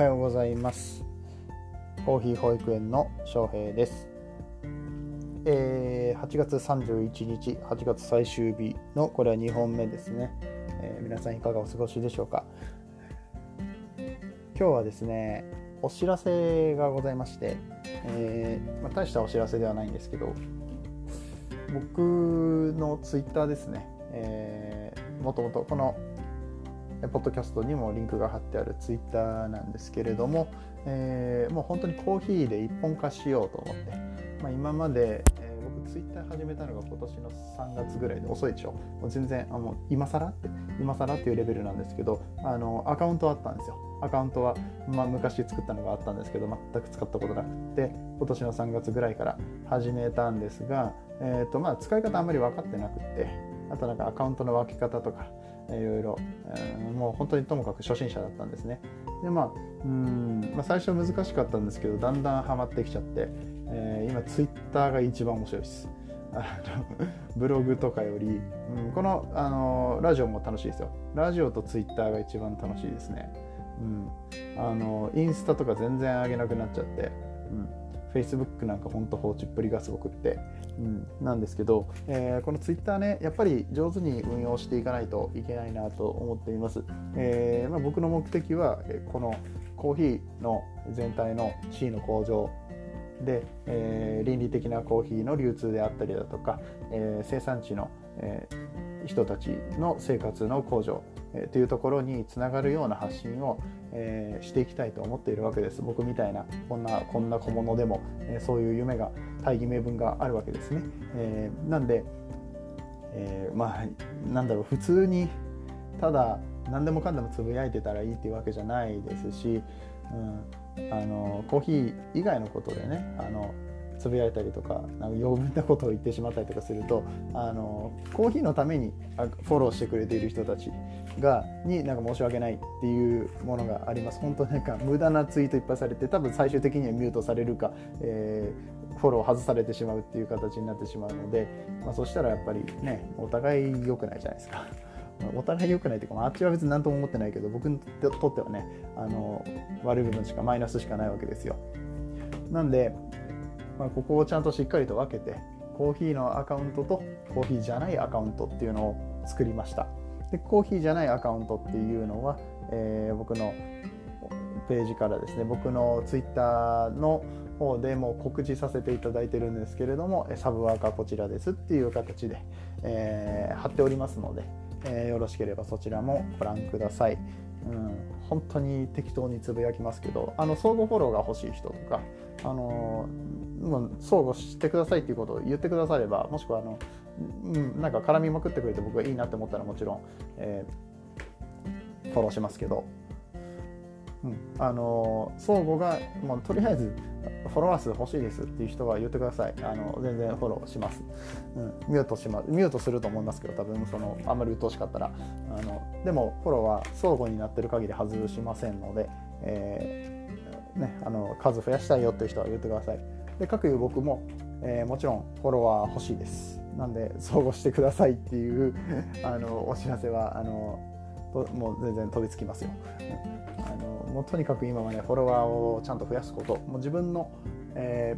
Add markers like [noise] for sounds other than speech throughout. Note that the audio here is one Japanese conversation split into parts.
はようございます。コーヒー保育園の翔平です、えー、8月31日8月最終日のこれは2本目ですね、えー、皆さんいかがお過ごしでしょうか。今日はですねお知らせがございまして、えー、まあ、大したお知らせではないんですけど僕のツイッターですね、えー、もともとこのポッドキャストにもリンクが貼ってあるツイッターなんですけれども、えー、もう本当にコーヒーで一本化しようと思って、まあ、今まで、えー、僕ツイッター始めたのが今年の3月ぐらいで遅いでしょ。もう全然あもう今更って今更っていうレベルなんですけどあのアカウントあったんですよ。アカウントは、まあ、昔作ったのがあったんですけど全く使ったことなくて今年の3月ぐらいから始めたんですが、えーとまあ、使い方あんまり分かってなくてあとなんかアカウントの分け方とかいろいろ、もう本当にともかく初心者だったんですね。でまあうん、まあ、最初難しかったんですけどだんだんハマってきちゃって、えー、今ツイッターが一番面白いです。ブログとかより、うん、このあのラジオも楽しいですよ。ラジオとツイッターが一番楽しいですね。うん、あのインスタとか全然上げなくなっちゃって、うん、Facebook なんかほんと放置っぷりがすごくって、うん、なんですけど、えー、この Twitter ねやっぱり上手に運用していかないといけないなと思っています、えー、まあ、僕の目的はこのコーヒーの全体の C の向上で、えー、倫理的なコーヒーの流通であったりだとか、え生産地の、え人たちの生活の向上、えというところにつながるような発信を、えー、していきたいと思っているわけです。僕みたいなこんなこんな小物でも、えー、そういう夢が大義名分があるわけですね、えー、なんで、えまあなんだろう普通にただ何でもかんでもつぶやいてたらいいっていうわけじゃないですし、うん、あのコーヒー以外のことでねあのつぶやいたりとかなんか余分なことを言ってしまったりとかするとあのコーヒーのためにフォローしてくれている人たちがになんか申し訳ないっていうものがあります本当なんか無駄なツイートいっぱいされて多分最終的にはミュートされるか、えー、フォロー外されてしまうっていう形になってしまうので、まあ、そしたらやっぱりねお互い良くないじゃないですか。[laughs] お互い良くないというか、まあ、あっちは別に何とも思ってないけど僕にとってはねあの悪い部分しかマイナスしかないわけですよ。なんでまあ、ここをちゃんとしっかりと分けてコーヒーのアカウントとコーヒーじゃないアカウントっていうのを作りましたでコーヒーじゃないアカウントっていうのは、えー、僕のページからですね僕のツイッターの方でも告知させていただいてるんですけれどもサブワーカーこちらですっていう形で、えー、貼っておりますので、えー、よろしければそちらもご覧ください。うん、本当に適当につぶやきますけどあの相互フォローが欲しい人とかあのもう相互してくださいっていうことを言ってくださればもしくはあの、うん、なんか絡みまくってくれて僕がいいなって思ったらもちろん、えー、フォローしますけど、うん、あの相互がもうとりあえずフォロワー数欲しいですっていう人は言ってください。あの全然フォローします、うん、ミュートします。ミュートすると思いますけど多分そのあんまり鬱陶しかったら。あのでもフォローは相互になってる限り外しませんので、えー、ね、あの数増やしたいよっていう人は言ってください。で各いう僕も、えー、もちろんフォロワー欲しいです。なんで相互してくださいっていう [laughs] あのお知らせはあのもう全然飛びつきますよ。あのもうとにかく今はねフォロワーをちゃんと増やすこと。もう自分の、え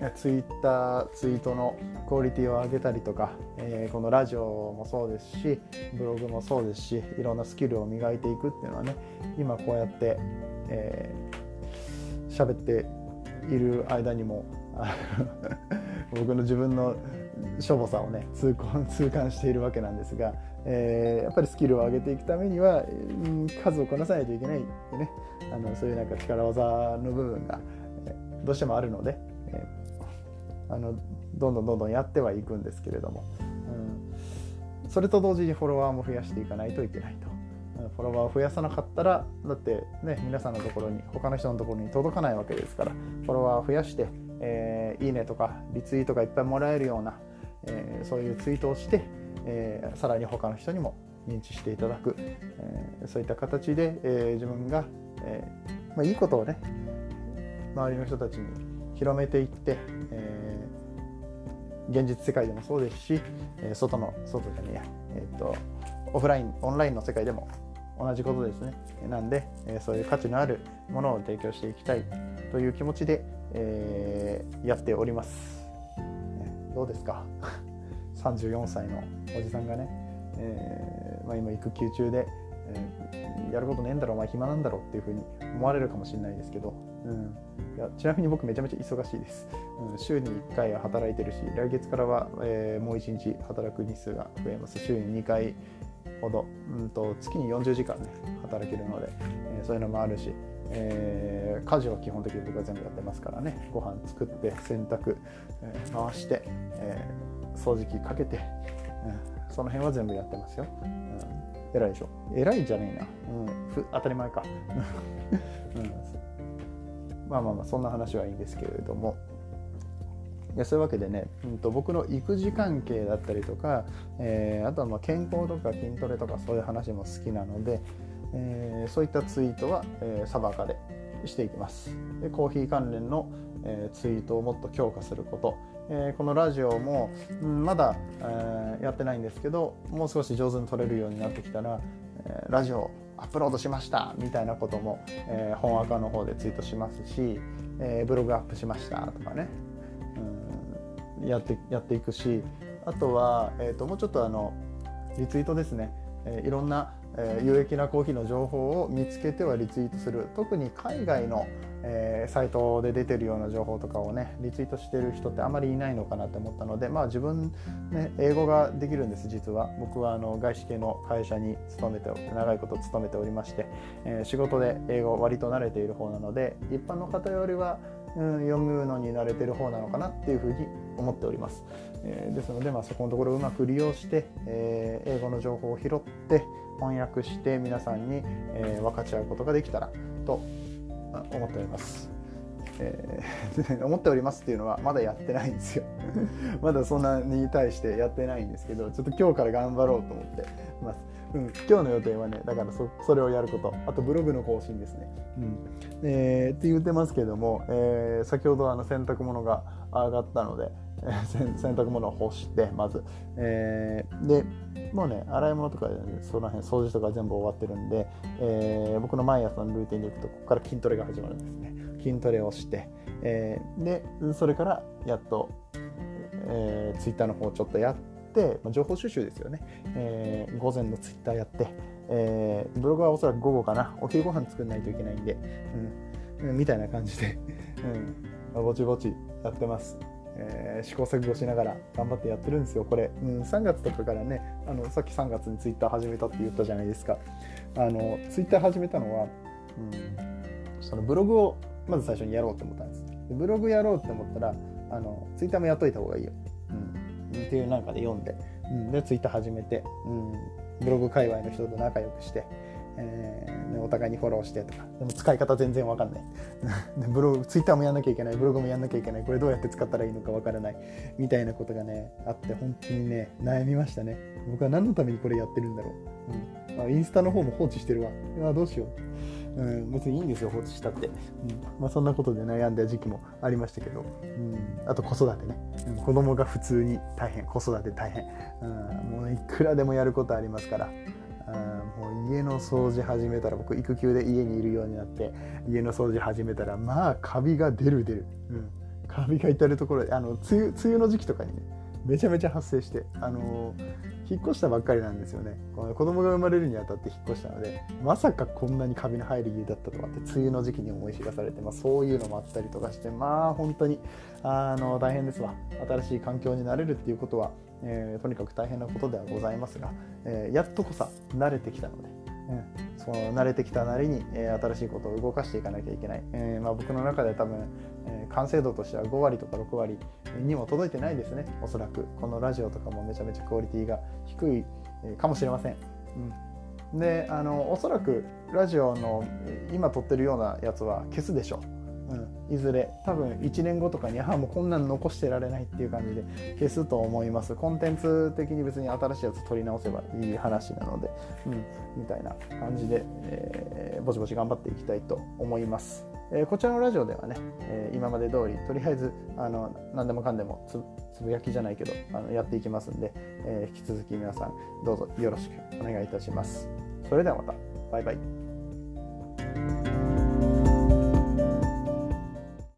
ー、ツイッターツイートのクオリティを上げたりとか、えー、このラジオもそうですしブログもそうですしいろんなスキルを磨いていくっていうのはね今こうやって、えー、喋っている間にも [laughs] 僕の自分のしょぼさをね痛感痛感しているわけなんですが、えー、やっぱりスキルを上げていくためには、うん、数をこなさないといけないってねあのそういうなんか力技の部分が、どうしてもあるので、えー、あのどんどんどんどんやってはいくんですけれども、うん、それと同時にフォロワーも増やしていかないといけないと。フォロワーを増やさなかったらだってね皆さんのところに他の人のところに届かないわけですからフォロワーを増やして、えー、いいねとかリツイートがいっぱいもらえるような、えー、そういうツイートをして、えー、さらに他の人にも認知していただく、えー、そういった形で、えー、自分が、えーまあ、いいことをね周りの人たちに広めていって、えー、現実世界でもそうですし、え、外の外じゃねえや、えーと、オフラインオンラインの世界でも同じことですね。なんで、え、そういう価値のあるものを提供していきたいという気持ちで、えー、やっております、どうですか？[laughs] 34歳のおじさんがね、えーまあ、今育休中で、えー、やることねえんだろお前暇なんだろうっていうふうに思われるかもしれないですけど、うん、いやちなみに僕めちゃめちゃ忙しいです、うん、週に1回は働いてるし来月からは、えー、もう1日働く日数が増えます。週に2回ほど、うんと、月に40時間ね働けるので、えー、そういうのもあるし、えー、家事は基本的に僕は全部やってますからねご飯作って洗濯、えー、回して、え掃除機かけて、うん、その辺は全部やってますよ、うん、偉いでしょ。偉いじゃねえな、うん、ふ当たり前か、[laughs] うん、まあまあまあそんな話はいいんですけれども。やそういうわけでね、うんと、僕の育児関係だったりとか、えー、あとはま健康とか筋トレとかそういう話も好きなので、えー、そういったツイートは、えー、サバカでしていきます。でコーヒー関連の、えー、ツイートをもっと強化すること、えー、このラジオも、うん、まだ、えー、やってないんですけどもう少し上手に撮れるようになってきたら、えー、ラジオアップロードしましたみたいなことも、えー、本アカの方でツイートしますし、えー、ブログアップしましたとかね、やってやっていくしあとは、えーと、もうちょっとあのリツイートですね、えー、いろんなえー、有益なコーヒーの情報を見つけてはリツイートする。特に海外の、えー、サイトで出てるような情報とかをねリツイートしてる人ってあまりいないのかなって思ったのでまあ自分ね英語ができるんです実は。僕はあの外資系の会社に勤めて長いこと勤めておりまして、えー、仕事で英語割と慣れている方なので一般の方よりはうん、読むのに慣れてる方なのかなっていうふうに思っております、えー、ですので、まあ、そこのところをうまく利用して、えー、英語の情報を拾って翻訳して皆さんに、えー、分かち合うことができたらと思っております。えー、[laughs] 思っておりますっていうのはまだやってないんですよ。[laughs] まだそんなに対してやってないんですけどちょっと今日から頑張ろうと思ってます、うん、今日の予定はねだからそそれをやること。あとブログの更新ですね、うん。えー、って言ってますけども、えー、先ほどあの洗濯物が上がったので、えー、洗濯物を干してまず、えー、でもうね洗い物とか、ね、その辺掃除とか全部終わってるんで、えー、僕の毎朝のルーティンでいくとここから筋トレが始まるんですね。筋トレをして、えー、でそれからやっと、えー、ツイッターの方ちょっとやって、まあ、情報収集ですよね、えー、午前のツイッターやって、えー、ブログはおそらく午後かな。お昼ご飯作んないといけないんで、うん、みたいな感じで、[laughs] うん、ぼちぼちやってます。えー、試行錯誤しながら頑張ってやってるんですよこれ、うん、3月とかからねあのさっき3月にツイッター始めたって言ったじゃないですか。あのツイッター始めたのは、うん、そのブログをまず最初にやろうと思ったんです。でブログやろうって思ったらあのツイッターもやっといた方がいいよ、っていうなんかで読んで、うん、でツイッター始めて、うん、ブログ界隈の人と仲良くしてえー、お互いにフォローしてとかでも使い方全然わかんない。[laughs] ブログツイッターもやんなきゃいけないブログもやんなきゃいけないこれどうやって使ったらいいのかわからないみたいなことがねあって本当にね悩みましたね。僕は何のためにこれやってるんだろう、うん、あインスタの方も放置してるわ。あどうしよう、うん、別にいいんですよ放置したって、うんまあ、そんなことで悩んだ時期もありましたけど、うん、あと子育てね、うん、子供が普通に大変子育て大変、うん、もういくらでもやることありますから。もう家の掃除始めたら僕育休で家にいるようになって家の掃除始めたらまあカビが出る出る、うん、カビが至る所であの梅雨梅雨の時期とかにねめちゃめちゃ発生してあの引っ越したばっかりなんですよね。この子供が生まれるにあたって引っ越したのでまさかこんなにカビの入る家だったとかって梅雨の時期に思い知らされて、まあ、そういうのもあったりとかしてまあ本当にあの大変ですわ。新しい環境になれるっていうことはえー、とにかく大変なことではございますが、えー、やっとこさ慣れてきたので、うん、その慣れてきたなりに、えー、新しいことを動かしていかなきゃいけない、えーまあ、僕の中で多分、えー、完成度としては5割とか6割にも届いてないですね。おそらく。このラジオとかもめちゃめちゃクオリティが低い、かもしれません、うん、であのおそらくラジオの今撮ってるようなやつは消すでしょう。ん、いずれ。多分1年後とかにあもうこんなん残してられないっていう感じで消すと思います。コンテンツ的に別に新しいやつ取り直せばいい話なので、うん、みたいな感じで、えー、ぼちぼち頑張っていきたいと思います。えー、こちらのラジオではね、えー、今まで通りとりあえずあの何でもかんでもつぶやきじゃないけどあのやっていきますんで、えー、引き続き皆さんどうぞよろしくお願いいたします。それではまた。バイバイ